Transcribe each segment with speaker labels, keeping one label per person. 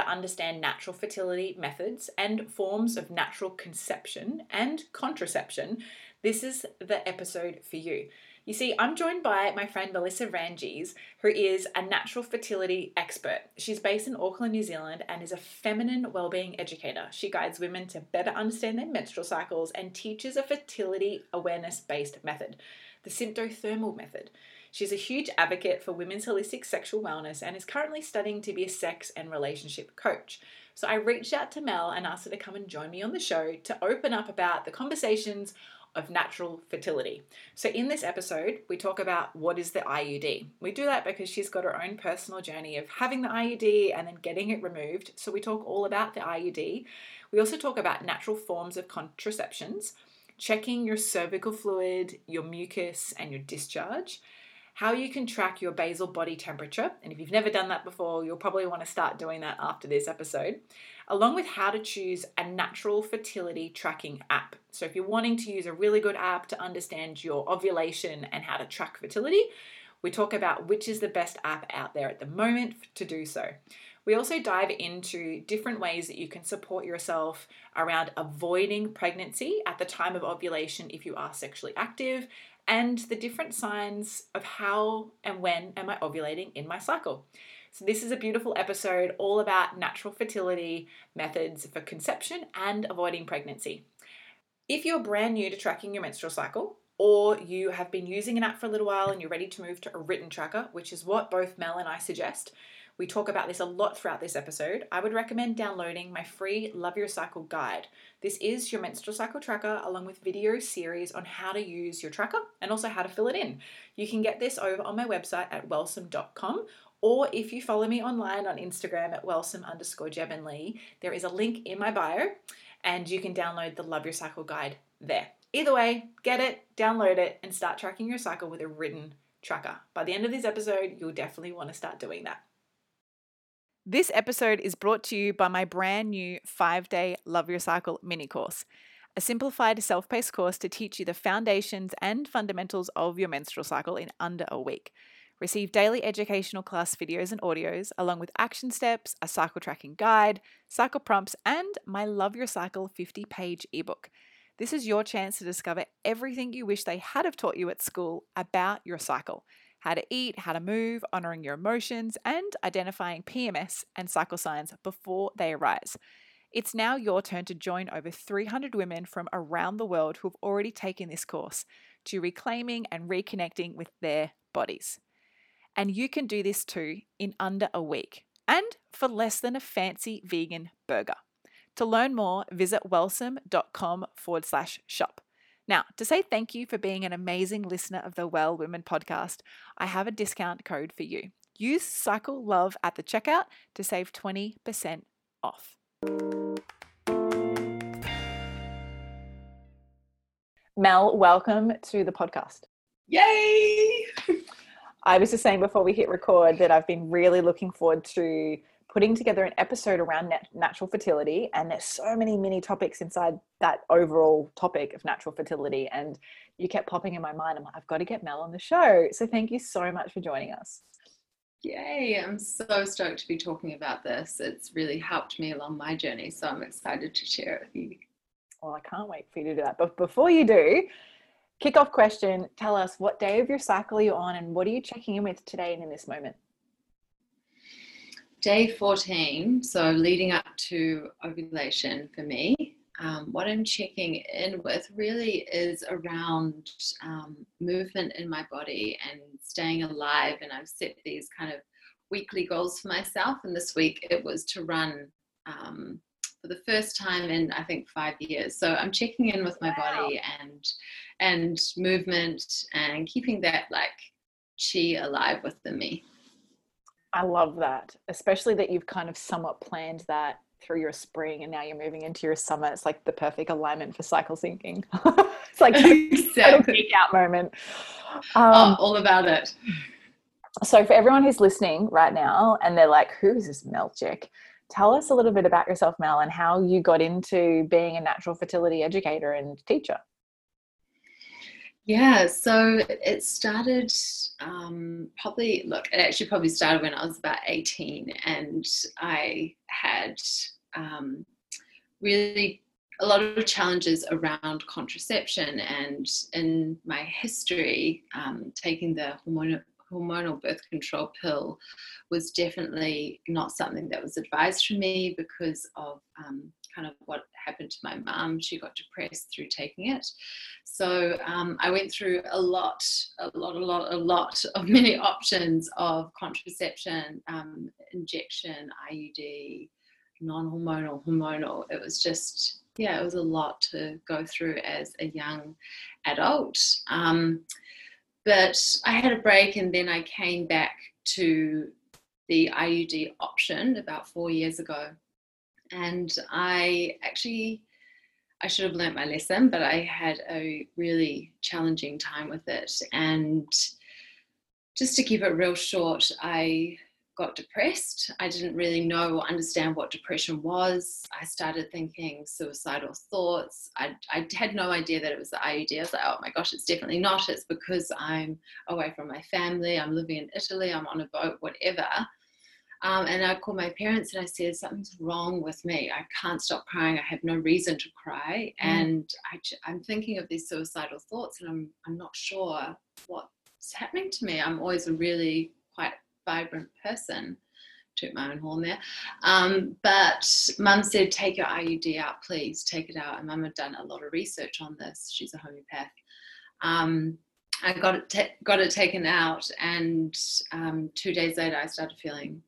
Speaker 1: Understand natural fertility methods and forms of natural conception and contraception, this is the episode for you. You see, I'm joined by my friend Melissa Vranjes, who is a natural fertility expert. She's based in Auckland, New Zealand, and is a feminine well-being educator. She guides women to better understand their menstrual cycles and teaches a fertility awareness-based method, the symptothermal method. She's a huge advocate for women's holistic sexual wellness and is currently studying to be a sex and relationship coach. So I reached out to Mel and asked her to come and join me on the show to open up about the conversations of natural fertility. So, in this episode, we talk about what is the IUD. We do that because she's got her own personal journey of having the IUD and then getting it removed. So, we talk all about the IUD. We also talk about natural forms of contraceptions, checking your cervical fluid, your mucus, and your discharge. How you can track your basal body temperature. And if you've never done that before, you'll probably want to start doing that after this episode along with how to choose a natural fertility tracking app. So, if you're wanting to use a really good app to understand your ovulation and how to track fertility, we talk about which is the best app out there at the moment to do so. We also dive into different ways that you can support yourself around avoiding pregnancy at the time of ovulation if you are sexually active, and the different signs of how and when am I ovulating in my cycle. So, this is a beautiful episode all about natural fertility methods for conception and avoiding pregnancy. If you're brand new to tracking your menstrual cycle, or you have been using an app for a little while and you're ready to move to a written tracker, which is what both Mel and I suggest, we talk about this a lot throughout this episode. I would recommend downloading my free Love Your Cycle guide. This is your menstrual cycle tracker along with video series on how to use your tracker and also how to fill it in. You can get this over on my website at wellsome.com or if you follow me online on Instagram at wellsome underscore Jemalee, there is a link in my bio and you can download the Love Your Cycle guide there. Either way, get it, download it, and start tracking your cycle with a written tracker. By the end of this episode, you'll definitely want to start doing that. This episode is brought to you by my brand new five day Love Your Cycle mini course, a simplified self paced course to teach you the foundations and fundamentals of your menstrual cycle in under a week. Receive daily educational class videos and audios, along with action steps, a cycle tracking guide, cycle prompts, and my Love Your Cycle 50 page ebook. This is your chance to discover everything you wish they had have taught you at school about your cycle how to eat, how to move, honoring your emotions, and identifying PMS and cycle signs before they arise. It's now your turn to join over 300 women from around the world who have already taken this course to reclaiming and reconnecting with their bodies. And you can do this too in under a week and for less than a fancy vegan burger. To learn more, visit wellsome.com forward slash shop. Now, to say thank you for being an amazing listener of the Well Women podcast, I have a discount code for you. Use Cycle Love at the checkout to save 20% off. Mel, welcome to the podcast.
Speaker 2: Yay!
Speaker 1: I was just saying before we hit record that I've been really looking forward to putting together an episode around nat- natural fertility. And there's so many mini topics inside that overall topic of natural fertility. And you kept popping in my mind. I'm like, I've got to get Mel on the show. So thank you so much for joining us.
Speaker 2: Yay, I'm so stoked to be talking about this. It's really helped me along my journey. So I'm excited to share it with you.
Speaker 1: Well, I can't wait for you to do that. But before you do, kickoff question tell us what day of your cycle are you on and what are you checking in with today and in this moment
Speaker 2: day 14 so leading up to ovulation for me um, what i'm checking in with really is around um, movement in my body and staying alive and i've set these kind of weekly goals for myself and this week it was to run um, for the first time in I think five years. So I'm checking in with my body and and movement and keeping that like chi alive within me.
Speaker 1: I love that, especially that you've kind of somewhat planned that through your spring and now you're moving into your summer. It's like the perfect alignment for cycle syncing. it's like exactly. peak out moment.
Speaker 2: Oh, um, oh, all about it.
Speaker 1: So for everyone who's listening right now and they're like, who is this Mel chick? Tell us a little bit about yourself, Mel, and how you got into being a natural fertility educator and teacher.
Speaker 2: Yeah, so it started um, probably, look, it actually probably started when I was about 18, and I had um, really a lot of challenges around contraception. And in my history, um, taking the hormonal, hormonal birth control pill was definitely not something that was advised for me because of um, kind of what happened to my mum. She got depressed through taking it. So um, I went through a lot, a lot, a lot, a lot of many options of contraception, um, injection, IUD, non hormonal, hormonal. It was just, yeah, it was a lot to go through as a young adult. Um, but I had a break and then I came back to the IUD option about four years ago and I actually I should have learnt my lesson, but I had a really challenging time with it. And just to keep it real short, I got depressed. I didn't really know or understand what depression was. I started thinking suicidal thoughts. I, I had no idea that it was the IUD. I was like, oh my gosh, it's definitely not. It's because I'm away from my family. I'm living in Italy. I'm on a boat, whatever. Um, and I called my parents and I said, Something's wrong with me. I can't stop crying. I have no reason to cry. Mm. And I, am thinking of these suicidal thoughts and I'm, I'm not sure what's happening to me. I'm always a really quite vibrant person. Toot my own horn there. Um, but mum said, Take your IUD out, please. Take it out. And mum had done a lot of research on this. She's a homeopath. Um, I got it, got it taken out, and um, two days later, I started feeling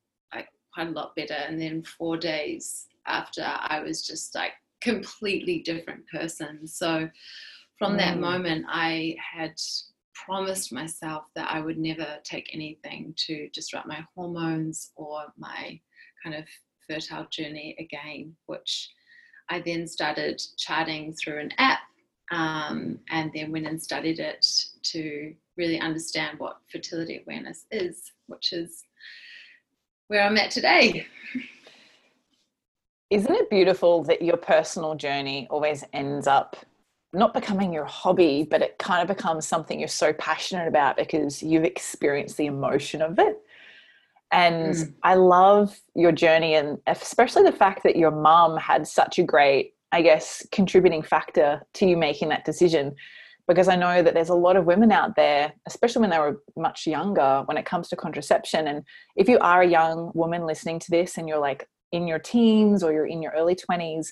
Speaker 2: quite a lot better. And then four days after, I was just like completely different person. So from mm. that moment, I had promised myself that I would never take anything to disrupt my hormones or my kind of fertile journey again, which I then started charting through an app um, and then went and studied it to really understand what fertility awareness is, which is where I'm at today.
Speaker 1: Isn't it beautiful that your personal journey always ends up not becoming your hobby, but it kind of becomes something you're so passionate about because you've experienced the emotion of it? And mm. I love your journey, and especially the fact that your mum had such a great, I guess, contributing factor to you making that decision because I know that there's a lot of women out there, especially when they were much younger, when it comes to contraception. And if you are a young woman listening to this and you're like in your teens or you're in your early 20s,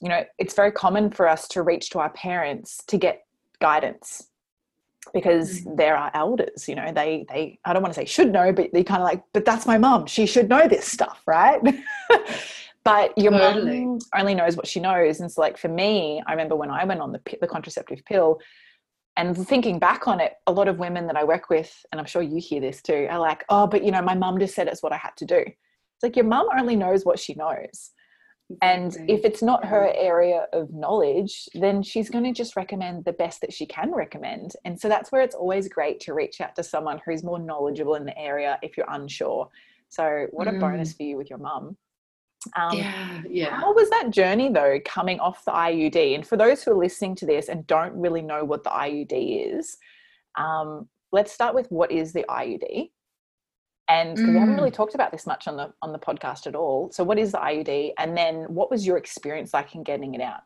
Speaker 1: you know, it's very common for us to reach to our parents to get guidance because mm-hmm. they're our elders you know they they i don't want to say should know but they kind of like but that's my mom she should know this stuff right but your totally. mom only knows what she knows. And so like for me i remember when i went on the, the contraceptive pill and thinking back on it a lot of women that i work with and i'm sure you hear this too are like oh but you know my mom just said it's what i had to do. It's like your mom only knows what she knows. And if it's not her area of knowledge then she's going to just recommend the best that she can recommend. And so that's where it's always great to reach out to someone who's more knowledgeable in the area if you're unsure. So what a mm. bonus for you with your mum
Speaker 2: um, yeah, yeah.
Speaker 1: How was that journey though, coming off the IUD? And for those who are listening to this and don't really know what the IUD is, um, let's start with what is the IUD? And mm. we haven't really mm. talked about this much on the on the podcast at all. So, what is the IUD? And then, what was your experience like in getting it out?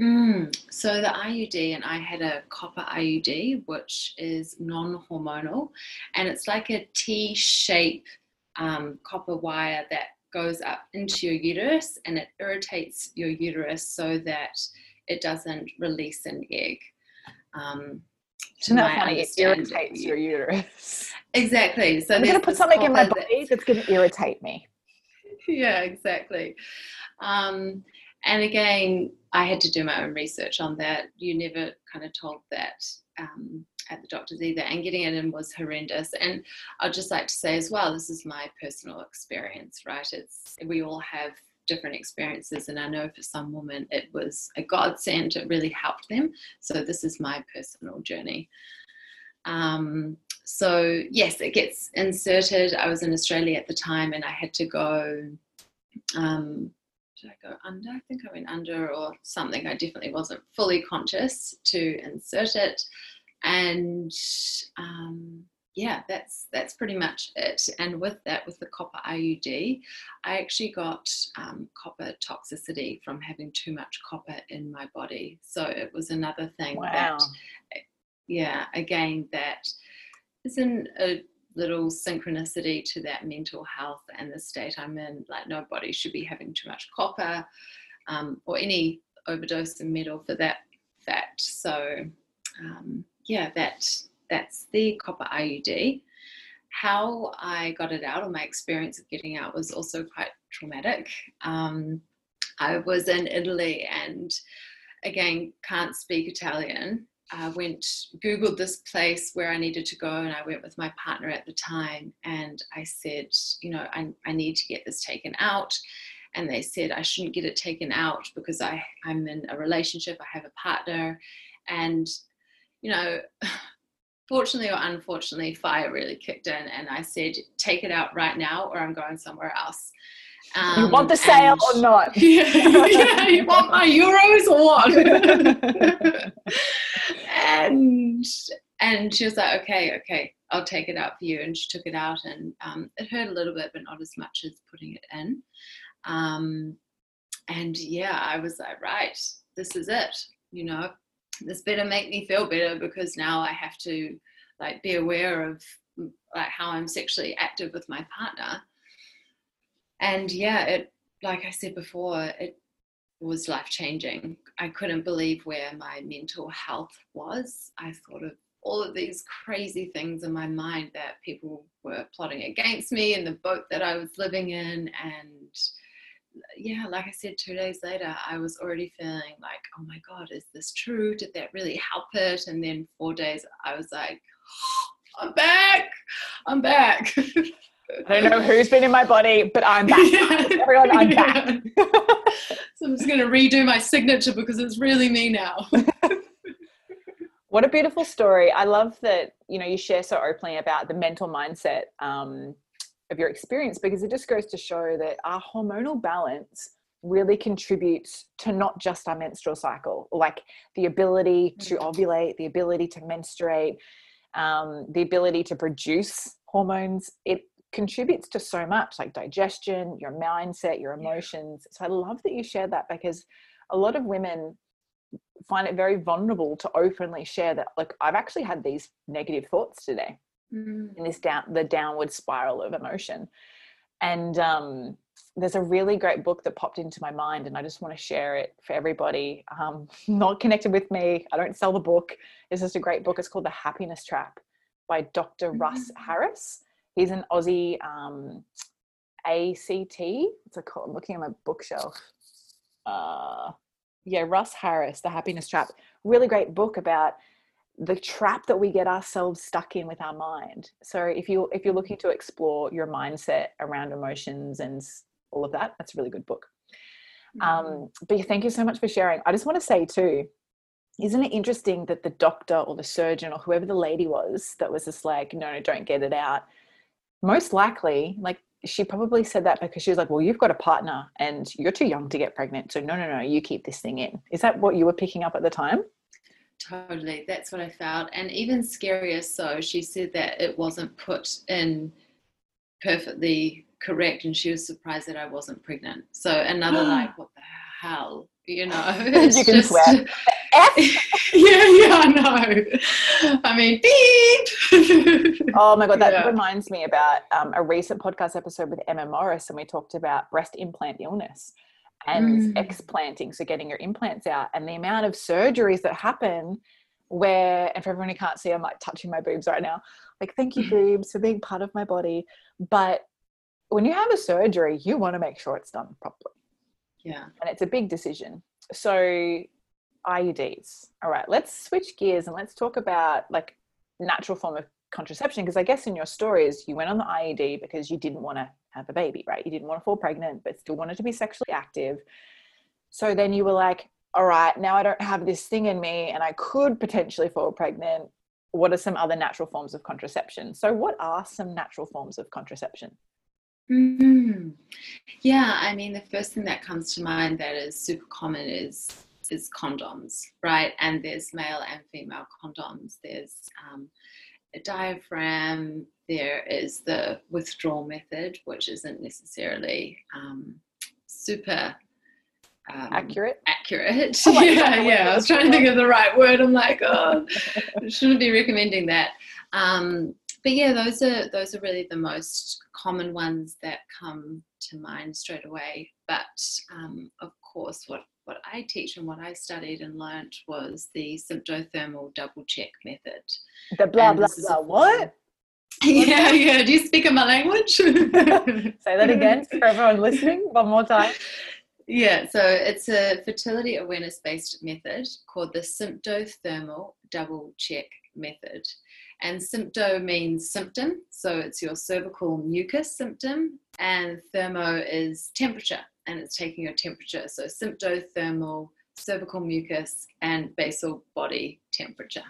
Speaker 2: Mm, so the IUD, and I had a copper IUD, which is non-hormonal, and it's like a T-shape um, copper wire that goes up into your uterus and it irritates your uterus so that it doesn't release an egg. Um,
Speaker 1: Isn't that funny? It irritates your uterus.
Speaker 2: Exactly.
Speaker 1: So I'm going to put something in my body that's going to irritate me.
Speaker 2: Yeah, exactly. Um, and again, I had to do my own research on that. You never kind of told that um, at the doctor's either, and getting it in was horrendous. And I'd just like to say as well, this is my personal experience, right? It's we all have different experiences, and I know for some women it was a godsend. It really helped them. So this is my personal journey. Um, so yes, it gets inserted. I was in Australia at the time, and I had to go. Um, did I go under? I think I went under or something. I definitely wasn't fully conscious to insert it, and um, yeah, that's that's pretty much it. And with that, with the copper IUD, I actually got um, copper toxicity from having too much copper in my body. So it was another thing wow. that, yeah, again that isn't a little synchronicity to that mental health and the state I'm in. Like nobody should be having too much copper um, or any overdose in metal for that fact. So um, yeah, that that's the copper IUD. How I got it out, or my experience of getting out, was also quite traumatic. Um, I was in Italy and again can't speak Italian, I went googled this place where I needed to go, and I went with my partner at the time, and I said, you know, I, I need to get this taken out. And they said I shouldn't get it taken out because I, I'm in a relationship, I have a partner, and you know, fortunately or unfortunately, fire really kicked in, and I said, take it out right now, or I'm going somewhere else.
Speaker 1: Um, you want the sale and, or not?
Speaker 2: Yeah, yeah, you want my euros or what? and and she was like, okay, okay, I'll take it out for you. And she took it out, and um, it hurt a little bit, but not as much as putting it in. Um, and yeah, I was like, right, this is it. You know, this better make me feel better because now I have to like be aware of like how I'm sexually active with my partner. And yeah it like i said before it was life changing i couldn't believe where my mental health was. I thought of all of these crazy things in my mind that people were plotting against me and the boat that i was living in and yeah like i said two days later i was already feeling like oh my god is this true did that really help it and then four days i was like oh, i'm back i'm back
Speaker 1: I don't know who's been in my body, but I'm back. Everyone, I'm back.
Speaker 2: so I'm just going to redo my signature because it's really me now.
Speaker 1: what a beautiful story. I love that, you know, you share so openly about the mental mindset um, of your experience because it just goes to show that our hormonal balance really contributes to not just our menstrual cycle, like the ability to mm. ovulate, the ability to menstruate, um, the ability to produce hormones. It contributes to so much like digestion, your mindset, your emotions. So I love that you shared that because a lot of women find it very vulnerable to openly share that like I've actually had these negative thoughts today mm. in this down the downward spiral of emotion. And um, there's a really great book that popped into my mind, and I just want to share it for everybody. Um, not connected with me, I don't sell the book. It's just a great book. It's called The Happiness Trap by Dr. Mm. Russ Harris he's an Aussie um, ACT. What's it called? I'm looking at my bookshelf. Uh, yeah, Russ Harris, The Happiness Trap. Really great book about the trap that we get ourselves stuck in with our mind. So if you if you're looking to explore your mindset around emotions and all of that, that's a really good book. Um, mm-hmm. Um, but thank you so much for sharing. I just want to say too, isn't it interesting that the doctor or the surgeon or whoever the lady was that was just like, no, no, don't get it out most likely like she probably said that because she was like well you've got a partner and you're too young to get pregnant so no no no you keep this thing in is that what you were picking up at the time
Speaker 2: totally that's what i felt and even scarier so she said that it wasn't put in perfectly correct and she was surprised that i wasn't pregnant so another like what the hell you know
Speaker 1: you can just, swear
Speaker 2: yeah, yeah, I know. I mean, beep.
Speaker 1: oh my god, that yeah. reminds me about um, a recent podcast episode with Emma Morris, and we talked about breast implant illness and mm. explanting, so getting your implants out, and the amount of surgeries that happen. Where, and for everyone who can't see, I'm like touching my boobs right now. Like, thank you, boobs, for being part of my body. But when you have a surgery, you want to make sure it's done properly.
Speaker 2: Yeah.
Speaker 1: And it's a big decision. So IUDs. All right, let's switch gears and let's talk about like natural form of contraception because I guess in your stories you went on the IUD because you didn't want to have a baby, right? You didn't want to fall pregnant, but still wanted to be sexually active. So then you were like, all right, now I don't have this thing in me and I could potentially fall pregnant. What are some other natural forms of contraception? So, what are some natural forms of contraception?
Speaker 2: Mm-hmm. Yeah, I mean, the first thing that comes to mind that is super common is is condoms, right? And there's male and female condoms. There's um, a diaphragm. There is the withdrawal method, which isn't necessarily um, super
Speaker 1: um, accurate.
Speaker 2: Accurate. yeah, yeah. I was trying to think of the right word. I'm like, oh, shouldn't be recommending that. Um, but yeah, those are those are really the most common ones that come to mind straight away. But um, of course, what what I teach and what I studied and learnt was the symptothermal double check method.
Speaker 1: The blah blah blah. What?
Speaker 2: yeah, yeah. Do you speak in my language?
Speaker 1: Say that again for everyone listening. One more time.
Speaker 2: Yeah, so it's a fertility awareness based method called the symptothermal double check method. And sympto means symptom, so it's your cervical mucus symptom, and thermo is temperature, and it's taking your temperature. So symptothermal, cervical mucus, and basal body temperature.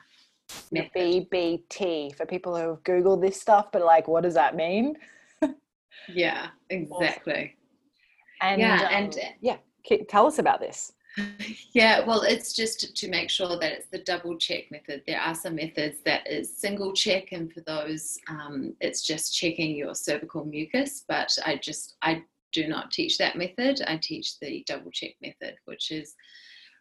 Speaker 1: BBT for people who have Googled this stuff, but like, what does that mean?
Speaker 2: yeah, exactly. Awesome.
Speaker 1: And yeah, um, and yeah, tell us about this.
Speaker 2: Yeah, well, it's just to make sure that it's the double check method. There are some methods that is single check, and for those, um, it's just checking your cervical mucus. But I just I do not teach that method. I teach the double check method, which is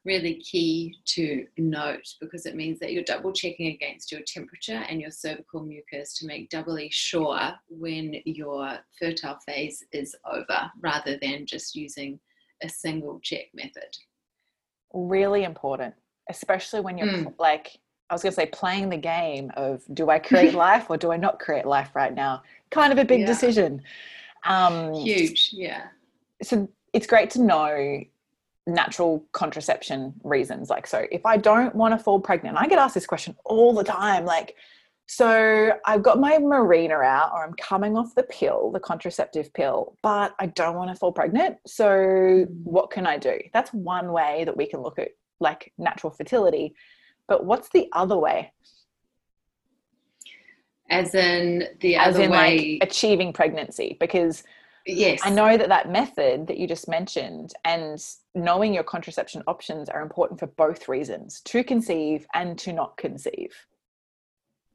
Speaker 2: really key to note because it means that you're double checking against your temperature and your cervical mucus to make doubly sure when your fertile phase is over rather than just using a single check method.
Speaker 1: Really important, especially when you're mm. like, I was going to say, playing the game of do I create life or do I not create life right now? Kind of a big yeah. decision.
Speaker 2: Um, Huge, yeah.
Speaker 1: So it's great to know natural contraception reasons. Like, so if I don't want to fall pregnant, I get asked this question all the time. Like, so I've got my Mirena out, or I'm coming off the pill, the contraceptive pill, but I don't want to fall pregnant. So mm. what can I do? That's one way that we can look at like natural fertility. But what's the other way?
Speaker 2: As in the
Speaker 1: As
Speaker 2: other
Speaker 1: in
Speaker 2: way,
Speaker 1: like achieving pregnancy, because
Speaker 2: yes.
Speaker 1: I know that that method that you just mentioned and knowing your contraception options are important for both reasons to conceive and to not conceive.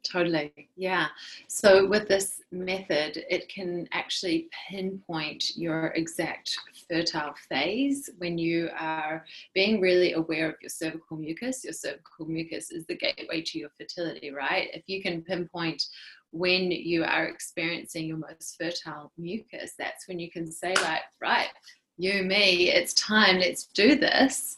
Speaker 2: Totally. Yeah. So with this method it can actually pinpoint your exact fertile phase when you are being really aware of your cervical mucus. Your cervical mucus is the gateway to your fertility right? If you can pinpoint when you are experiencing your most fertile mucus, that's when you can say, like, right, you, me, it's time, let's do this.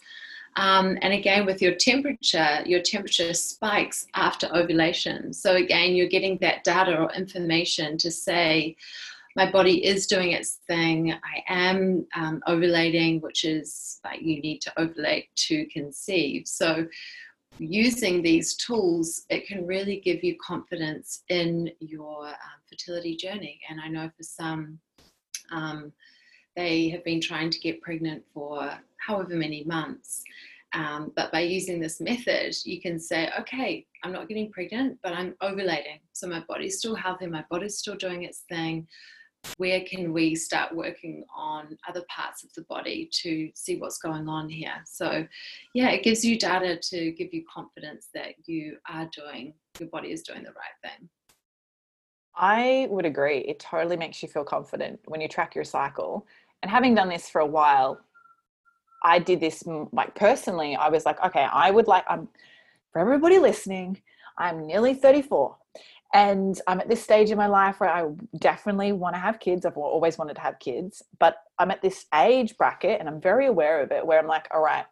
Speaker 2: Um, and again, with your temperature, your temperature spikes after ovulation. So, again, you're getting that data or information to say, my body is doing its thing. I am um, ovulating, which is like you need to ovulate to conceive. So, using these tools, it can really give you confidence in your um, fertility journey. And I know for some, um, they have been trying to get pregnant for however many months. Um, but by using this method, you can say, okay, I'm not getting pregnant, but I'm ovulating. So my body's still healthy, my body's still doing its thing where can we start working on other parts of the body to see what's going on here? So yeah it gives you data to give you confidence that you are doing your body is doing the right thing.
Speaker 1: I would agree. It totally makes you feel confident when you track your cycle. And having done this for a while i did this like personally i was like okay i would like i'm for everybody listening i'm nearly 34 and I'm at this stage in my life where I definitely want to have kids. I've always wanted to have kids, but I'm at this age bracket and I'm very aware of it where I'm like, all right,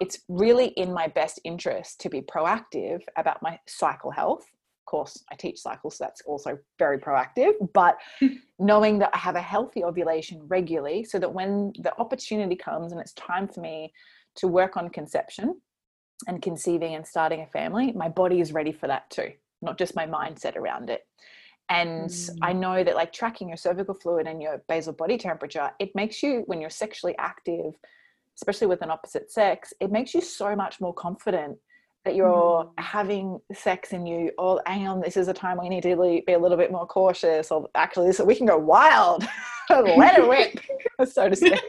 Speaker 1: it's really in my best interest to be proactive about my cycle health. Of course, I teach cycles, so that's also very proactive, but knowing that I have a healthy ovulation regularly so that when the opportunity comes and it's time for me to work on conception and conceiving and starting a family, my body is ready for that too not just my mindset around it. And
Speaker 2: Mm.
Speaker 1: I know that like tracking your cervical fluid and your basal body temperature, it makes you, when you're sexually active, especially with an opposite sex, it makes you so much more confident that you're
Speaker 2: Mm.
Speaker 1: having sex and you, oh, hang on, this is a time we need to be a little bit more cautious, or actually, this, we can go wild, let it rip, so to speak.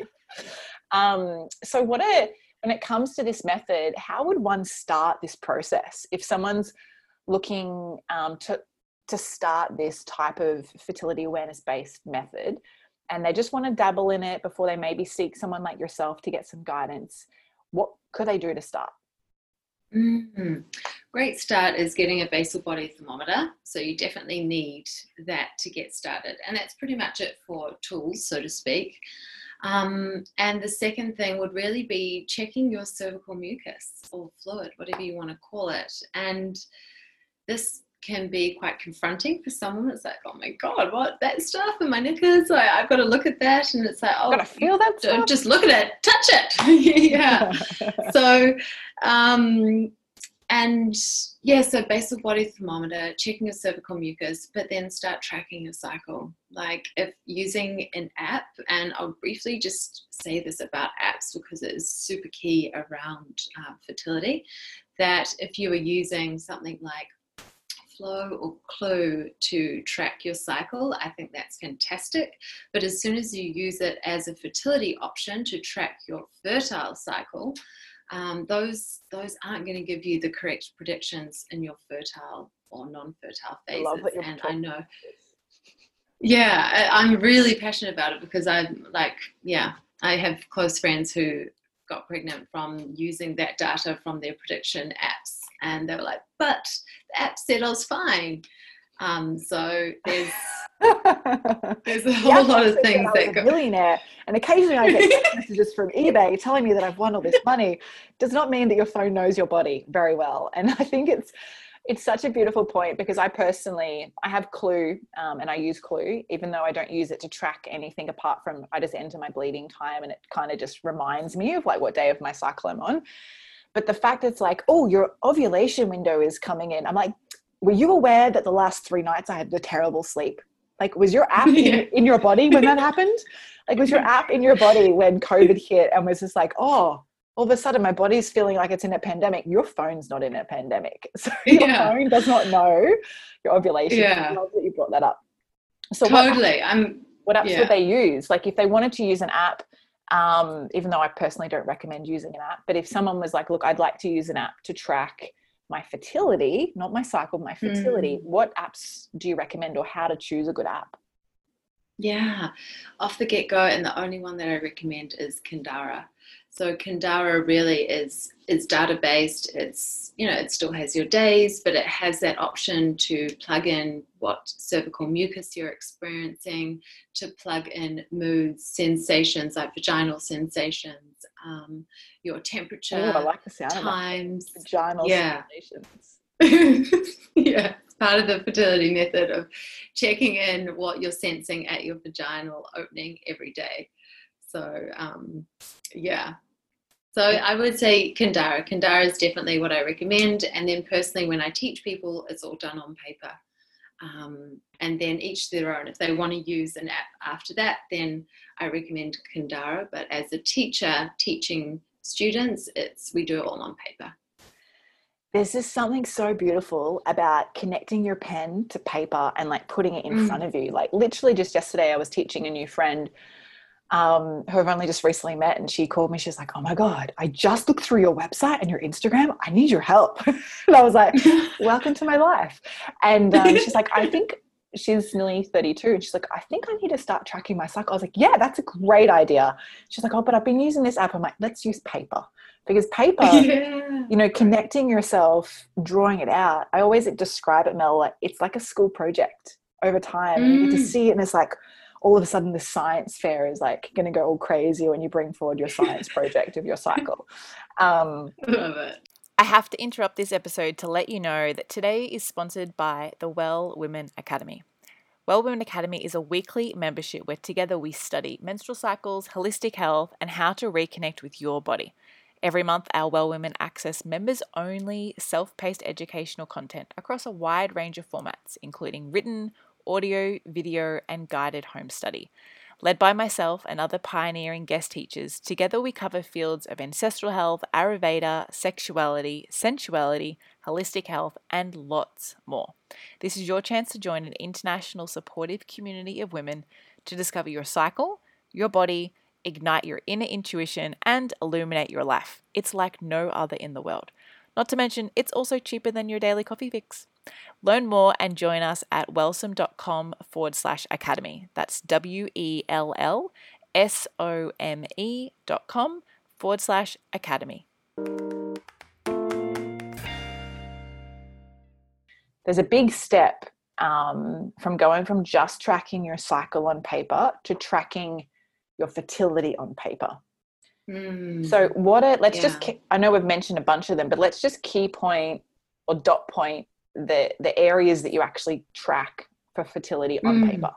Speaker 1: Um, so, what a when it comes to this method, how would one start this process if someone's looking um, to to start this type of fertility awareness based method and they just want to dabble in it before they maybe seek someone like yourself to get some guidance what could they do to start
Speaker 2: Mm. Great start is getting a basal body thermometer. So you definitely need that to get started. And that's pretty much it for tools, so to speak. Um, and the second thing would really be checking your cervical mucus or fluid, whatever you want to call it. And this can be quite confronting for someone. It's like, oh my God, what that stuff in my knickers? Like, I've got to look at that. And it's like, oh,
Speaker 1: gotta feel that
Speaker 2: don't
Speaker 1: stuff.
Speaker 2: just look at it, touch it. yeah so um and yeah so basal body thermometer checking your cervical mucus but then start tracking your cycle like if using an app and i'll briefly just say this about apps because it is super key around uh, fertility that if you are using something like Flo or Clue to track your cycle, I think that's fantastic. But as soon as you use it as a fertility option to track your fertile cycle, um, those those aren't going to give you the correct predictions in your fertile or non-fertile
Speaker 1: I
Speaker 2: phases.
Speaker 1: you're
Speaker 2: and I know, yeah, I, I'm really passionate about it because I'm like, yeah, I have close friends who got pregnant from using that data from their prediction apps, and they were like, but the app said I was fine. Um, so there's there's a whole
Speaker 1: Yeah,
Speaker 2: lot of things
Speaker 1: I was
Speaker 2: that
Speaker 1: a
Speaker 2: go.
Speaker 1: millionaire, and occasionally I get messages from eBay telling me that I've won all this money. Does not mean that your phone knows your body very well, and I think it's it's such a beautiful point because I personally I have Clue um, and I use Clue even though I don't use it to track anything apart from I just enter my bleeding time and it kind of just reminds me of like what day of my cycle I'm on. But the fact it's like, oh, your ovulation window is coming in. I'm like, were you aware that the last three nights I had the terrible sleep? Like, was your app
Speaker 2: Yeah.
Speaker 1: in, in your body when that happened? Like, was your app in your body when COVID hit and was just like, oh, all of a sudden my body's feeling like it's in a pandemic? Your phone's not in a pandemic. So your
Speaker 2: Yeah.
Speaker 1: phone does not know your ovulation.
Speaker 2: Yeah.
Speaker 1: I love that you brought that up. So what
Speaker 2: Totally, I'm
Speaker 1: what apps
Speaker 2: Yeah.
Speaker 1: would they use? Like if they wanted to use an app, um, even though I personally don't recommend using an app, but if someone was like, look, I'd like to use an app to track my fertility, not my cycle, my fertility,
Speaker 2: Mm.
Speaker 1: what apps do you recommend or how to choose a good app?
Speaker 2: Yeah, off the get go, and the only one that I recommend is Kindara. So Kindara really is is data based. It's you know it still has your days, but it has that option to plug in what cervical mucus you're experiencing, to plug in moods, sensations like vaginal sensations, um, your temperature,
Speaker 1: Oh, I like the sound of
Speaker 2: times.
Speaker 1: Vaginal
Speaker 2: Yeah.
Speaker 1: sensations.
Speaker 2: yeah, it's part of the fertility method of checking in what you're sensing at your vaginal opening every day. So, um, yeah. So I would say Kindara. Kindara is definitely what I recommend. And then personally, when I teach people, it's all done on paper. Um, and then each their own. If they want to use an app after that, then I recommend Kindara. But as a teacher teaching students, it's we do it all on paper.
Speaker 1: There's just something so beautiful about connecting your pen to paper and like putting it in
Speaker 2: Mm.
Speaker 1: front of you. Like literally just yesterday, I was teaching a new friend um, who I've only just recently met, and she called me. She's like, "Oh my god, I just looked through your website and your Instagram. I need your help." and I was like, "Welcome to my life." And um, she's like, "I think." She's nearly 32 and she's like, I think I need to start tracking my cycle. I was like, Yeah, that's a great idea. She's like, Oh, but I've been using this app. I'm like, Let's use paper because paper
Speaker 2: yeah.
Speaker 1: you know connecting yourself drawing it out i always describe it mel like it's like a school project over time and you get to
Speaker 2: Mm.
Speaker 1: see it and it's like all of a sudden the science fair is like going to go all crazy when you bring forward your science project of your cycle um,
Speaker 2: Love it.
Speaker 3: I have to interrupt this episode to let you know that today is sponsored by the Well Women Academy. Well Women Academy is a weekly membership where together we study menstrual cycles, holistic health, and how to reconnect with your body. Every month, our Well Women access members only self paced educational content across a wide range of formats, including written, audio, video, and guided home study. Led by myself and other pioneering guest teachers, together we cover fields of ancestral health, Ayurveda, sexuality, sensuality, holistic health, and lots more. This is your chance to join an international supportive community of women to discover your cycle, your body, ignite your inner intuition, and illuminate your life. It's like no other in the world. Not to mention, it's also cheaper than your daily coffee fix. Learn more and join us at wellsome.com forward slash academy. That's W E L L S O M E dot com forward slash academy.
Speaker 1: There's a big step um, from going from just tracking your cycle on paper to tracking your fertility on paper.
Speaker 2: Mm.
Speaker 1: So, what are, let's
Speaker 2: Yeah.
Speaker 1: just, I know we've mentioned a bunch of them, but let's just key point or dot point the, the areas that you actually track for fertility on
Speaker 2: Mm.
Speaker 1: paper.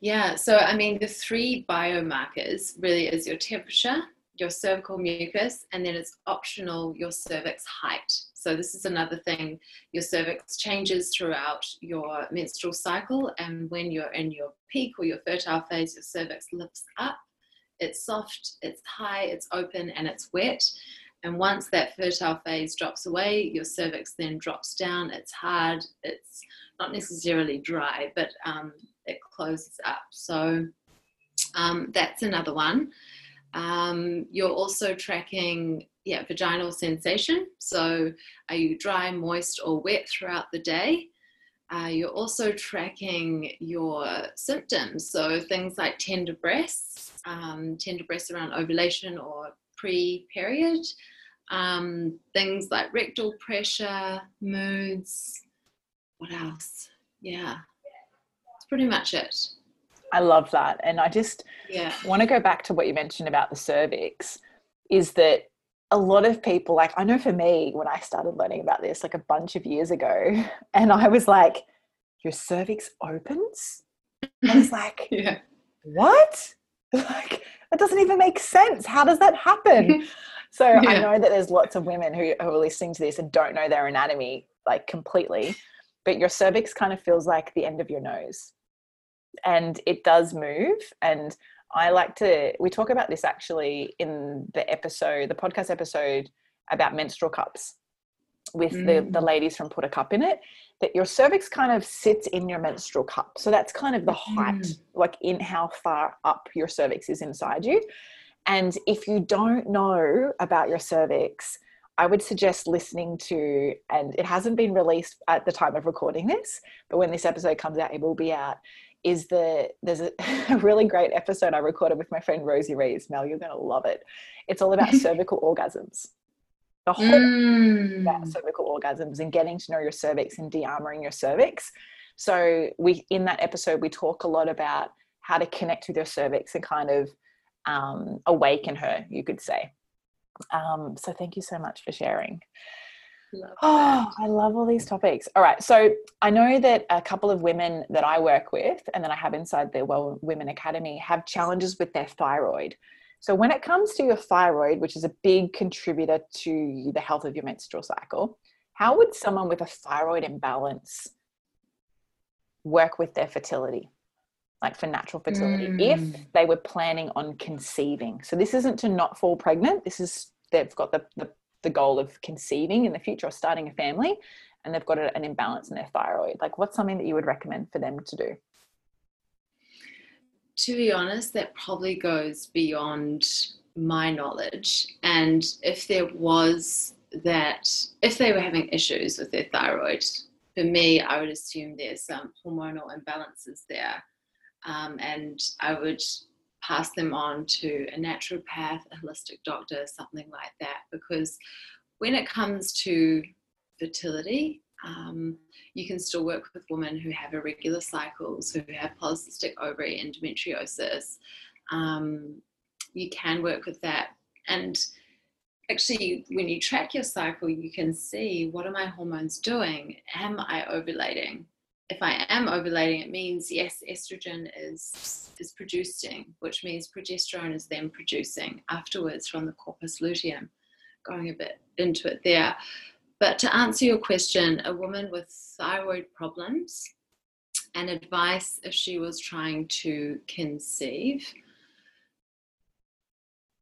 Speaker 2: Yeah, so I mean, the three biomarkers really is your temperature, your cervical mucus, and then it's optional your cervix height. So, this is another thing your cervix changes throughout your menstrual cycle, and when you're in your peak or your fertile phase, your cervix lifts up. It's soft, it's high, it's open, and it's wet. And once that fertile phase drops away, your cervix then drops down. It's hard, it's not necessarily dry, but um, it closes up. So um, that's another one. Um, you're also tracking, yeah, vaginal sensation. So are you dry, moist, or wet throughout the day? Uh, you're also tracking your symptoms. So things like tender breasts, um, tender breasts around ovulation or pre-period. Um, things like rectal pressure, moods. What else? Yeah, that's pretty much it.
Speaker 1: I love that. And I just
Speaker 2: Yeah.
Speaker 1: want to go back to what you mentioned about the cervix is that a lot of people, like, I know for me, when I started learning about this, like a bunch of years ago, and I was like, your cervix opens? I was like,
Speaker 2: Yeah.
Speaker 1: what? Like, that doesn't even make sense. How does that happen? So I know that there's lots of women who, who are listening to this and don't know their anatomy like completely, but your cervix kind of feels like the end of your nose. And it does move. And I like to, we talk about this actually in the episode, the podcast episode about menstrual cups with the, the
Speaker 2: Mm.
Speaker 1: ladies from Put a Cup in it, that your cervix kind of sits in your menstrual cup. So that's kind of the height,
Speaker 2: Mm.
Speaker 1: like in how far up your cervix is inside you. And if you don't know about your cervix, I would suggest listening to, and it hasn't been released at the time of recording this, but when this episode comes out, it will be out. Is the there's a, a really great episode I recorded with my friend Rosie Rees. Mel, you're gonna love it. It's all about cervical orgasms. The whole
Speaker 2: Mm.
Speaker 1: about cervical orgasms and getting to know your cervix and de-armoring your cervix. So we in that episode we talk a lot about how to connect with your cervix and kind of um, awaken her, you could say. Um, so thank you so much for sharing.
Speaker 2: Love
Speaker 1: Oh,
Speaker 2: that.
Speaker 1: I love all these topics. All right. So I know that a couple of women that I work with and that I have inside the Well Women Academy have challenges with their thyroid. So when it comes to your thyroid, which is a big contributor to the health of your menstrual cycle, how would someone with a thyroid imbalance work with their fertility? Like for natural fertility, if
Speaker 2: Mm.
Speaker 1: they were planning on conceiving. So this isn't to not fall pregnant. This is they've got the, the the goal of conceiving in the future or starting a family and they've got an imbalance in their thyroid like what's something that you would recommend for them to do
Speaker 2: To be honest, that probably goes beyond my knowledge. And if there was that, if they were having issues with their thyroid, for me, I would assume there's some hormonal imbalances there. Um, and I would pass them on to a naturopath, a holistic doctor, something like that. Because when it comes to fertility, um, you can still work with women who have irregular cycles, who have polycystic ovary endometriosis. Um, you can work with that. And actually, when you track your cycle, you can see what are my hormones doing? Am I ovulating? if I am ovulating, it means yes, estrogen is is producing, which means progesterone is then producing afterwards from the corpus luteum. Going a bit into it there. But to answer your question, a woman with thyroid problems and advice if she was trying to conceive,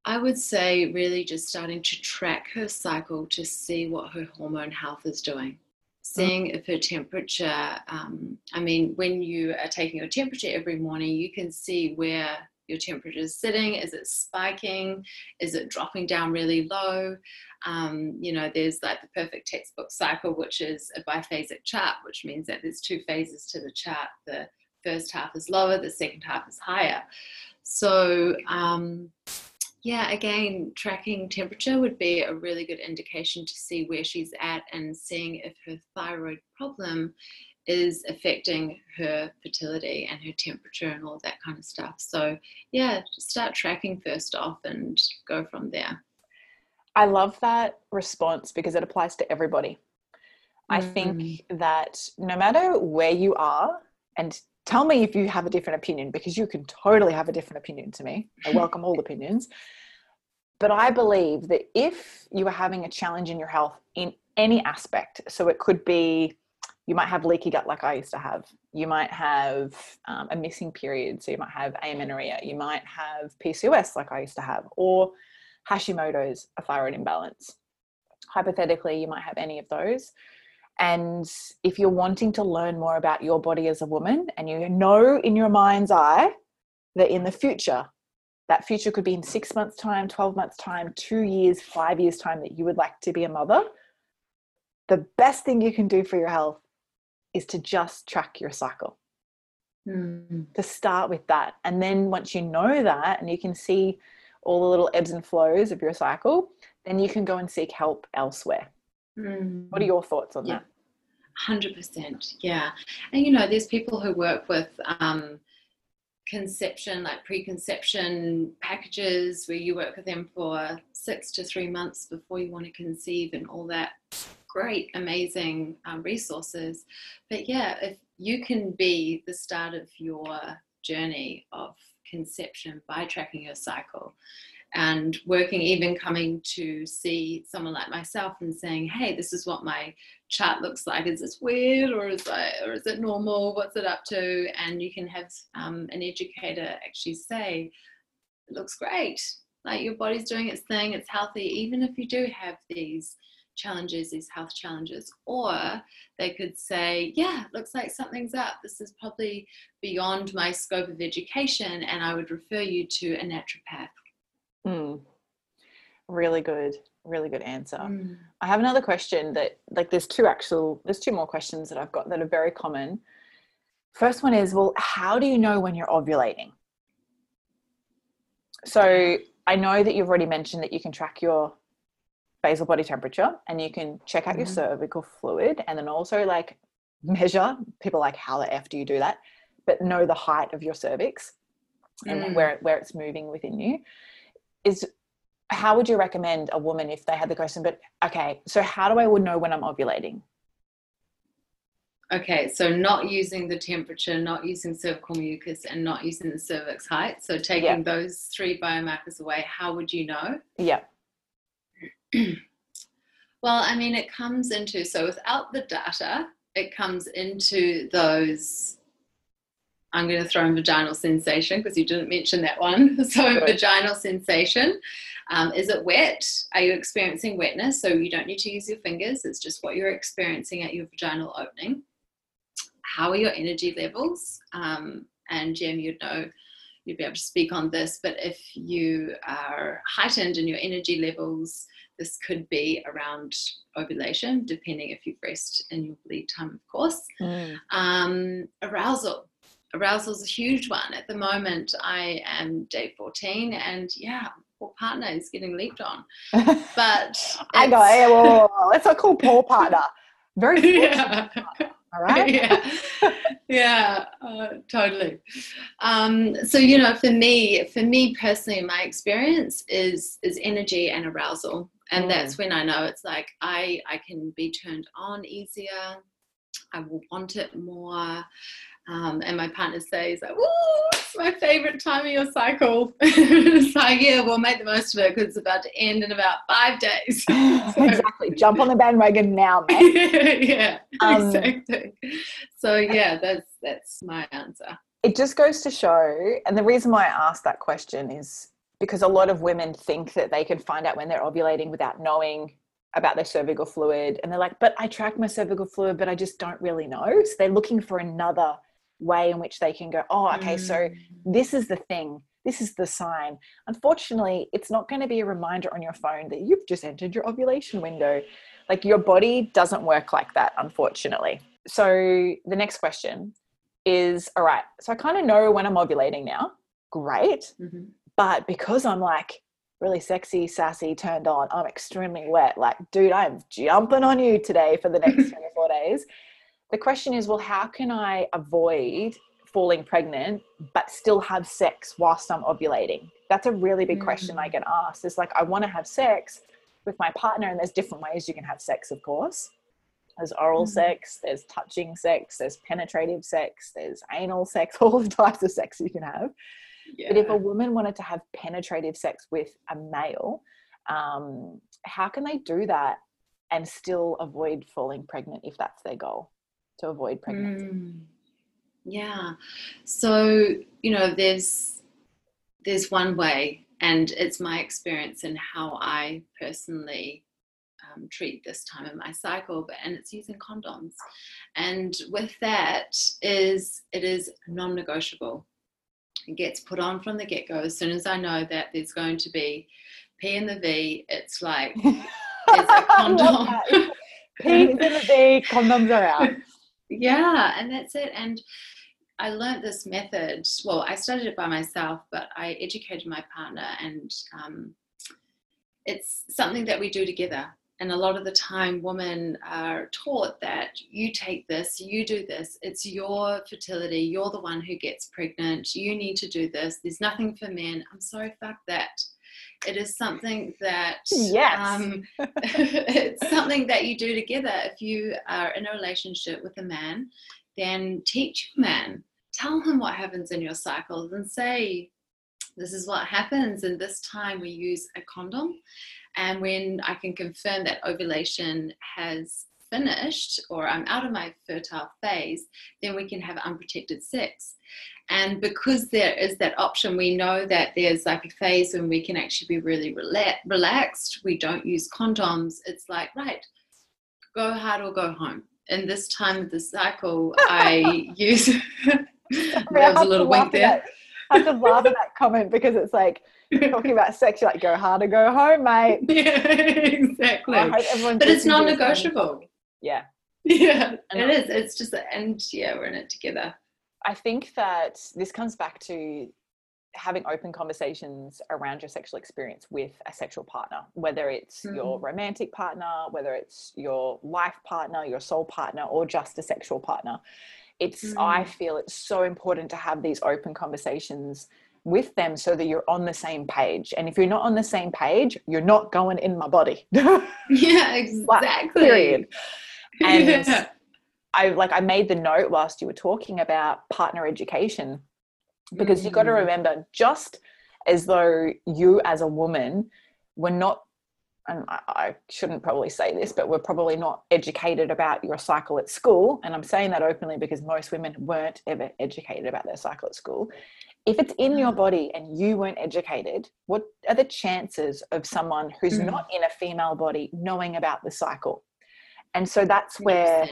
Speaker 2: I would say really just starting to track her cycle to see what her hormone health is doing. Seeing if her temperature, um, I mean, when you are taking your temperature every morning, you can see where your temperature is sitting. Is it spiking? Is it dropping down really low? Um, you know, there's like the perfect textbook cycle, which is a biphasic chart, which means that there's two phases to the chart. The first half is lower, the second half is higher. So, um, yeah, again, tracking temperature would be a really good indication to see where she's at and seeing if her thyroid problem is affecting her fertility and her temperature and all that kind of stuff. So, yeah, start tracking first off and go from there.
Speaker 1: I love that response because it applies to everybody. I think mm. that no matter where you are, and tell me if you have a different opinion because you can totally have a different opinion to me. I welcome all opinions. But I believe that if you are having a challenge in your health in any aspect, so it could be you might have leaky gut like I used to have, you might have um, a missing period, so you might have amenorrhea, you might have PCOS like I used to have, or Hashimoto's, a thyroid imbalance. Hypothetically, you might have any of those. And if you're wanting to learn more about your body as a woman, and you know in your mind's eye that in the future that future could be in six months' time, 12 months' time, two years, five years' time that you would like to be a mother, the best thing you can do for your health is to just track your cycle. Mm. To start with that. And then once you know that and you can see all the little ebbs and flows of your cycle, then you can go and seek help elsewhere. Mm. What are your thoughts on
Speaker 2: yeah.
Speaker 1: that?
Speaker 2: 100%. Yeah. And you know, there's people who work with, um, conception, like preconception packages where you work with them for six to three months before you want to conceive and all that great, amazing um, resources. But yeah, if you can be the start of your journey of conception by tracking your cycle and working even coming to see someone like myself and saying hey this is what my chart looks like. Is this weird or is it or is it normal? What's it up to? And you can have um, an educator actually say it looks great. Like your body's doing its thing. It's healthy. Even if you do have these challenges these health challenges or they could say yeah looks like something's up. This is probably beyond my scope of education and i would refer you to a naturopath
Speaker 1: Mm. Really good, really good answer. Mm. I have another question that, like, there's two actual, there's two more questions that I've got that are very common. First one is, well, how do you know when you're ovulating? So I know that you've already mentioned that you can track your basal body temperature and you can check out mm your mm-hmm. cervical fluid and then also like measure people like how the f do you do that but know the height of your cervix and mm. where where it's moving within you is how would you recommend a woman if they had the question but okay so how do i would know when i'm ovulating?
Speaker 2: Okay so not using the temperature not using cervical mucus and not using the cervix height so taking yeah. those three biomarkers away how would you know?
Speaker 1: Yeah.
Speaker 2: Well i mean it comes into so without the data it comes into those I'm going to throw in vaginal sensation because you didn't mention that one. So, vaginal sensation. Um, is it wet? Are you experiencing wetness? So, you don't need to use your fingers, it's just what you're experiencing at your vaginal opening. How are your energy levels? Um, and Jem, you'd know, you'd be able to speak on this, but if you are heightened in your energy levels, this could be around ovulation, depending if you've rest in your bleed time, of course. Mm. Um, arousal arousal is a huge one. At the moment, I am day 14 and yeah, poor partner is getting leaped on. But
Speaker 1: I go, hey, well, let's not call poor partner. Very
Speaker 2: yeah. All right. yeah. yeah, uh, totally. Um, so you know, for me, for me personally, my experience is is energy and arousal, and mm. that's when I know it's like I I can be turned on easier. I will want it more. Um, and my partner says, like, "Ooh, it's my favorite time of your cycle." it's like, yeah, we'll make the most of it because it's about to end in about five days.
Speaker 1: So, exactly. Jump on the bandwagon now, mate.
Speaker 2: yeah, um, exactly. So yeah, that's that's my answer.
Speaker 1: It just goes to show, and the reason why I asked that question is because a lot of women think that they can find out when they're ovulating without knowing about their cervical fluid and they're like but i track my cervical fluid but i just don't really know so they're looking for another way in which they can go, oh, okay, mm. so this is the thing, this is the sign. Unfortunately, it's not going to be a reminder on your phone that you've just entered your ovulation window. Like your body doesn't work like that, unfortunately. So the next question is all right, so I kind of know when I'm ovulating now. Great. Mm-hmm. But because I'm like, really sexy, sassy, turned on. I'm extremely wet. Like, dude, I'm jumping on you today for the next 24 days the question is well how can i avoid falling pregnant but still have sex whilst i'm ovulating that's a really big mm. question i mm. get asked it's like i want to have sex with my partner and there's different ways you can have sex of course there's oral mm. sex there's touching sex there's penetrative sex there's anal sex all the types of sex you can have yeah. but if a woman wanted to have penetrative sex with a male um, how can they do that and still avoid falling pregnant if that's their goal to avoid pregnancy? Mm.
Speaker 2: Yeah. So, you know, there's there's one way and it's my experience and how I personally um, treat this time in my cycle, but and it's using condoms. And with that is it is non-negotiable. It gets put on from the get-go. As soon as I know that there's going to be P in the V, it's like it's a condom.
Speaker 1: P in the V, condoms are out
Speaker 2: yeah and that's it and i learned this method well i studied it by myself but i educated my partner and um, it's something that we do together and a lot of the time women are taught that you take this you do this it's your fertility you're the one who gets pregnant you need to do this there's nothing for men i'm sorry fuck that it is something that
Speaker 1: yes.
Speaker 2: Um, it's something that you do together. If you are in a relationship with a man, then teach your man. Tell him what happens in your cycles and say, this is what happens. And this time we use a condom. And when I can confirm that ovulation has finished or I'm out of my fertile phase, then we can have unprotected sex. And because there is that option, we know that there's like a phase when we can actually be really rela- relaxed. We don't use condoms. It's like, right, go hard or go home. In this time of the cycle, I use. there was a little wink there.
Speaker 1: I have to laugh at that comment because it's like we're talking about sex. You're like, go hard or go home, mate.
Speaker 2: Yeah, exactly. But it's non-negotiable.
Speaker 1: Yeah.
Speaker 2: Yeah, and it is. It's just, and yeah, we're in it together.
Speaker 1: I think that this comes back to having open conversations around your sexual experience with a sexual partner, whether it's mm-hmm. your romantic partner, whether it's your life partner, your soul partner, or just a sexual partner. It's, mm-hmm. I feel it's so important to have these open conversations with them so that you're on the same page. And if you're not on the same page, you're not going in my body.
Speaker 2: yeah, exactly. period.
Speaker 1: And yeah. I like I made the note whilst you were talking about partner education because mm-hmm. you've got to remember just as though you as a woman were not and I, I, shouldn't probably say this, but we're probably not educated about your cycle at school. And I'm saying that openly because most women weren't ever educated about their cycle at school. If it's in your mm. body and you weren't educated, what are the chances of someone who's mm. not in a female body knowing about the cycle? And so that's where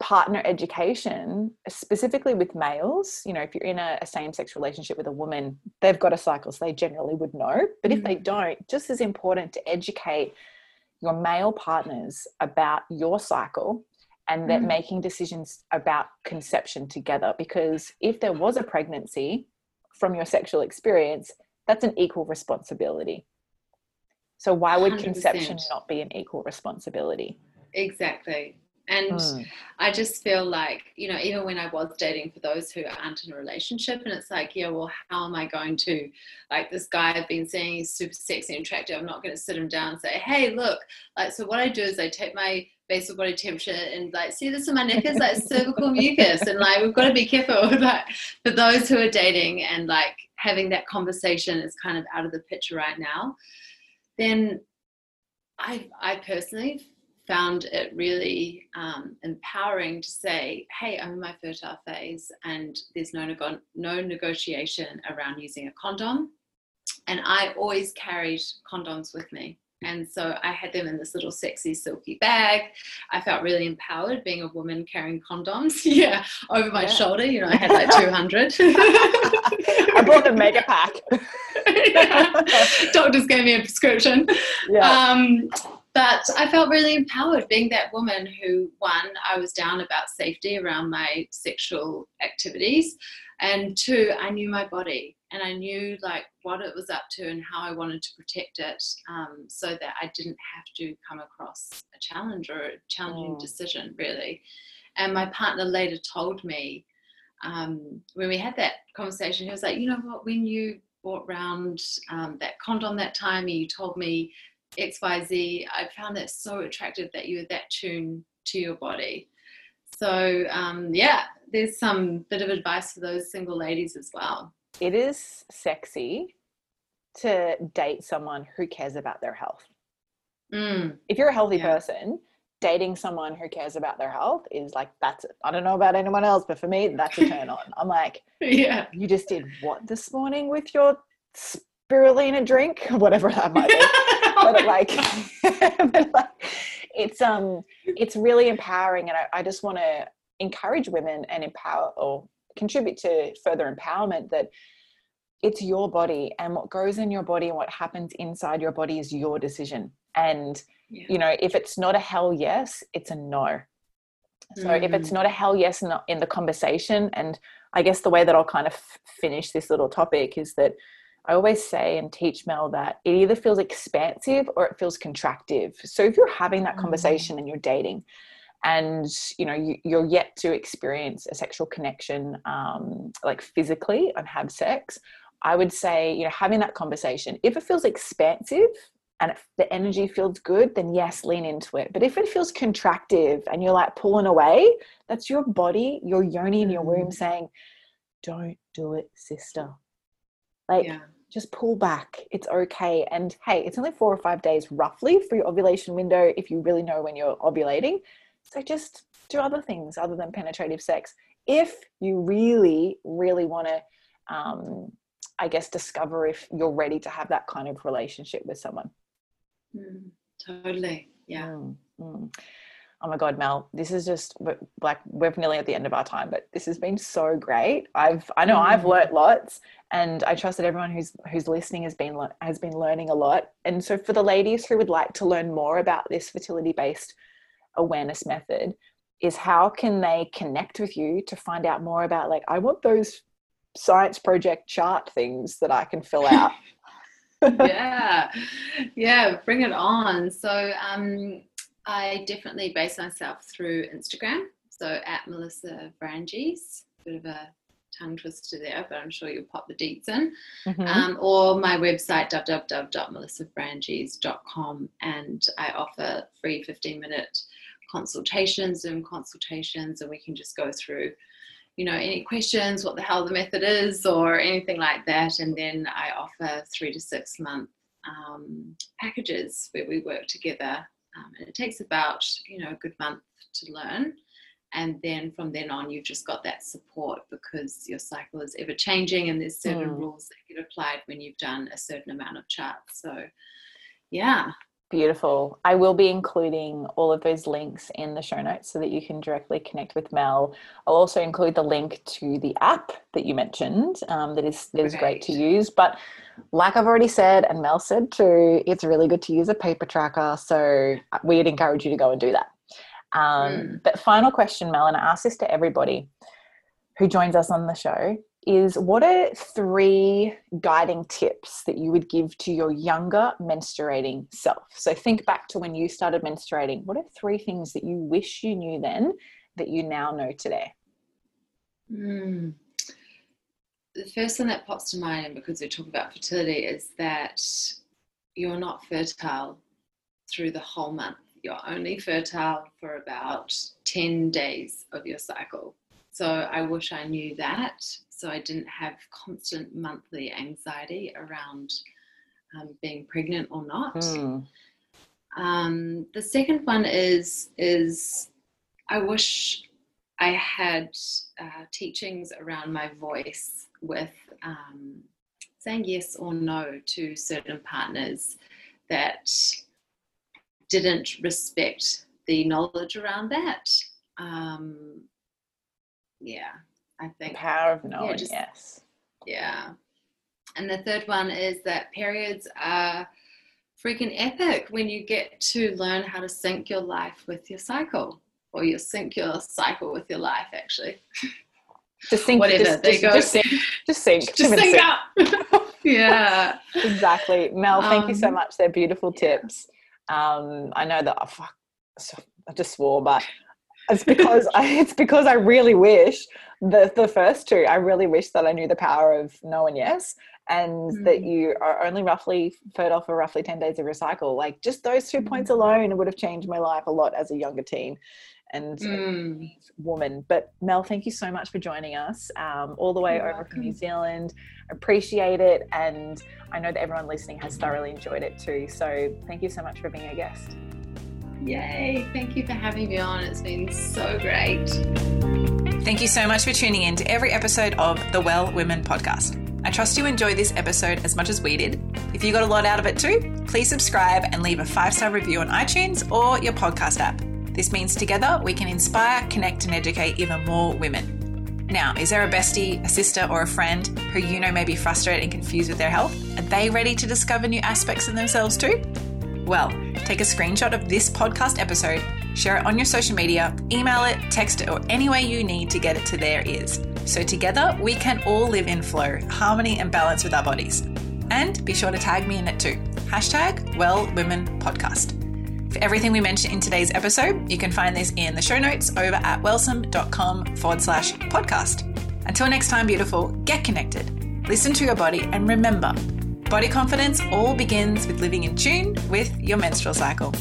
Speaker 1: partner education, specifically with males, you know, if you're in a, a same sex relationship with a woman, they've got a cycle, so they generally would know. But if they mm. don't, just as important to educate your male partners about your cycle and that mm. making decisions about conception together. Because if there was a pregnancy from your sexual experience, that's an equal responsibility. So, why would 100%. conception not be an equal responsibility?
Speaker 2: Exactly. And mm. I just feel like, you know, even when I was dating for those who aren't in a relationship, and it's like, yeah, well, how am I going to, like, this guy I've been seeing, he's super sexy and attractive. I'm not going to sit him down and say, hey, look, like, so what I do is I take my basal body temperature and like see this in my neck is like cervical mucus and like we've got to be careful like for those who are dating and like having that conversation is kind of out of the picture right now then i i personally found it really um, empowering to say hey i'm in my fertile phase and there's no, nego- no negotiation around using a condom and i always carried condoms with me and so I had them in this little sexy silky bag. I felt really empowered being a woman carrying condoms. yeah, over my yeah. shoulder. You know, I had like 200.
Speaker 1: I bought the mega pack.
Speaker 2: yeah. Doctors gave me a prescription. Yeah. Um, but I felt really empowered being that woman who, one, I was down about safety around my sexual activities, and two, I knew my body and I knew like what it was up to and how I wanted to protect it, um, so that I didn't have to come across a challenge or a challenging oh. decision really. And my partner later told me um, when we had that conversation, he was like, you know what, when you brought round um, that condom that time, and you told me XYZ, I found that so attractive that you were that tuned to your body. So um, yeah, there's some bit of advice for those single ladies as well.
Speaker 1: It is sexy to date someone who cares about their health.
Speaker 2: Mm.
Speaker 1: If you're a healthy yeah. person, dating someone who cares about their health is like that's it. I don't know about anyone else, but for me, that's a turn on. I'm like,
Speaker 2: yeah,
Speaker 1: you just did what this morning with your spirulina drink, whatever that might be. but like, but like, it's um, it's really empowering, and I, I just want to encourage women and empower or contribute to further empowerment that it's your body and what goes in your body and what happens inside your body is your decision and yeah. you know if it's not a hell yes it's a no so mm. if it's mm. not a hell yes in the, in the conversation and i guess the way that i'll kind of f- finish this little topic is that i always say and teach mel that it either feels expansive or it feels contractive so if you're having that mm. conversation and you're dating and you know you, are yet to experience a sexual connection um, like physically and have sex i would say you know having that conversation if it feels expansive and if the energy feels good then yes lean into it but if it feels contractive and you're like pulling away that's your body your yoni in your womb mm. saying don't do it sister like yeah. just pull back it's okay and hey it's only four or five days roughly for your ovulation window if you really know when you're ovulating so just do other things other than penetrative sex if you really, really want to, um, I guess, discover if you're ready to have that kind of relationship with someone.
Speaker 2: Mm, totally. Yeah. Mm,
Speaker 1: mm. Oh my God, Mel, this is just like we're nearly at the end of our time, but this has been so great. I've, I know I've mm. learnt lots and I trust that everyone who's, who's listening has been, has been learning a lot. And so for the ladies who would like to learn more about this fertility based awareness method is how can they connect with you to find out more about like i want those science project chart things that i can fill out
Speaker 2: yeah yeah bring it on so um i definitely base myself through instagram so at melissa vranjes bit of a tongue twister there, but I'm sure you'll pop the deets in. Mm-hmm. Um, or my website, www.melissavranjes.com, and I offer free 15 minute consultations, Zoom consultations, and we can just go through, you know, any questions, what the hell the method is, or anything like that. And then I offer three to six month um, packages where we work together. Um, and it takes about, you know, a good month to learn. And then from then on, you've just got that support because your cycle is ever changing and there's certain mm. rules that get applied when you've done a certain amount of charts. So, yeah,
Speaker 1: Beautiful. I will be including all of those links in the show notes so that you can directly connect with Mel. I'll also include the link to the app that you mentioned. Um, that is that is great. to use. But like I've already said, and Mel said too, it's really good to use a paper tracker. So we'd encourage you to go and do that. Um, mm. But final question, Mel, and I ask this to everybody who joins us on the show is what are three guiding tips that you would give to your younger menstruating self? So think back to when you started menstruating. What are three things that you wish you knew then that you now know today?
Speaker 2: Mm. The first thing that pops to mind, and because we're talking about fertility, is that you're not fertile through the whole month you're only fertile for about 10 days of your cycle. So I wish I knew that. So I didn't have constant monthly anxiety around um, being pregnant or not.
Speaker 4: Mm.
Speaker 2: Um, the second one is is I wish I had uh, teachings around my voice with um, saying yes or no to certain partners that didn't respect the knowledge around that. Um, yeah, I think
Speaker 4: Power of knowing,
Speaker 2: just-
Speaker 4: yes.
Speaker 2: yeah. And the third one is that periods are freaking epic when you get to learn how to sync your life with your cycle, or you sync your cycle with your life, actually.
Speaker 4: Just think,
Speaker 2: Whatever,
Speaker 4: just,
Speaker 2: there
Speaker 4: just,
Speaker 2: you go.
Speaker 4: just sink, just sink.
Speaker 2: Just
Speaker 4: Even
Speaker 2: sync up. yeah.
Speaker 4: Exactly. Mel, thank you so
Speaker 2: Um,
Speaker 4: much. They're beautiful
Speaker 2: yeah.
Speaker 4: tips. Um, I know that, oh, fuck, I just swore, but it's because I, it's because I really wish the, the first two, I really wish that I knew the power of no and yes, and that
Speaker 2: Mm.
Speaker 4: you are only roughly fertile for roughly 10 days of your cycle. Like just those two points
Speaker 2: Mm.
Speaker 4: alone would have changed my life a lot as a younger teen and
Speaker 2: Mm.
Speaker 4: woman. But Mel, thank you so much for joining us um, all the way
Speaker 2: You're
Speaker 4: over from New. Zealand. Appreciate it. And I know that everyone listening has thoroughly enjoyed it too. So thank you so much for being a guest.
Speaker 2: Yay. Thank you for having me on. It's been so great.
Speaker 1: Thank you so much for tuning in to every episode of the Well Women podcast. I trust you enjoyed this episode as much as we did. If you got a lot out of it too, please subscribe and leave a five star review on iTunes or your podcast app. This means together we can inspire, connect, and educate even more women. Now, is there a bestie, a sister, or a friend who you know may be frustrated and confused with their health? Are they ready to discover new aspects of themselves too? Well, take a screenshot of this podcast episode, share it on your social media, email it, text it, or any way you need to get it to their ears. So together we can all live in flow, harmony, and balance with our bodies. And be sure to tag me in it too. Hashtag Well Women Podcast. For everything we mentioned in today's episode, you can find this in the show notes over at wellsome.com forward slash podcast. Until next time, beautiful, get connected, listen to your body, and remember body confidence all begins with living in tune with your menstrual cycle.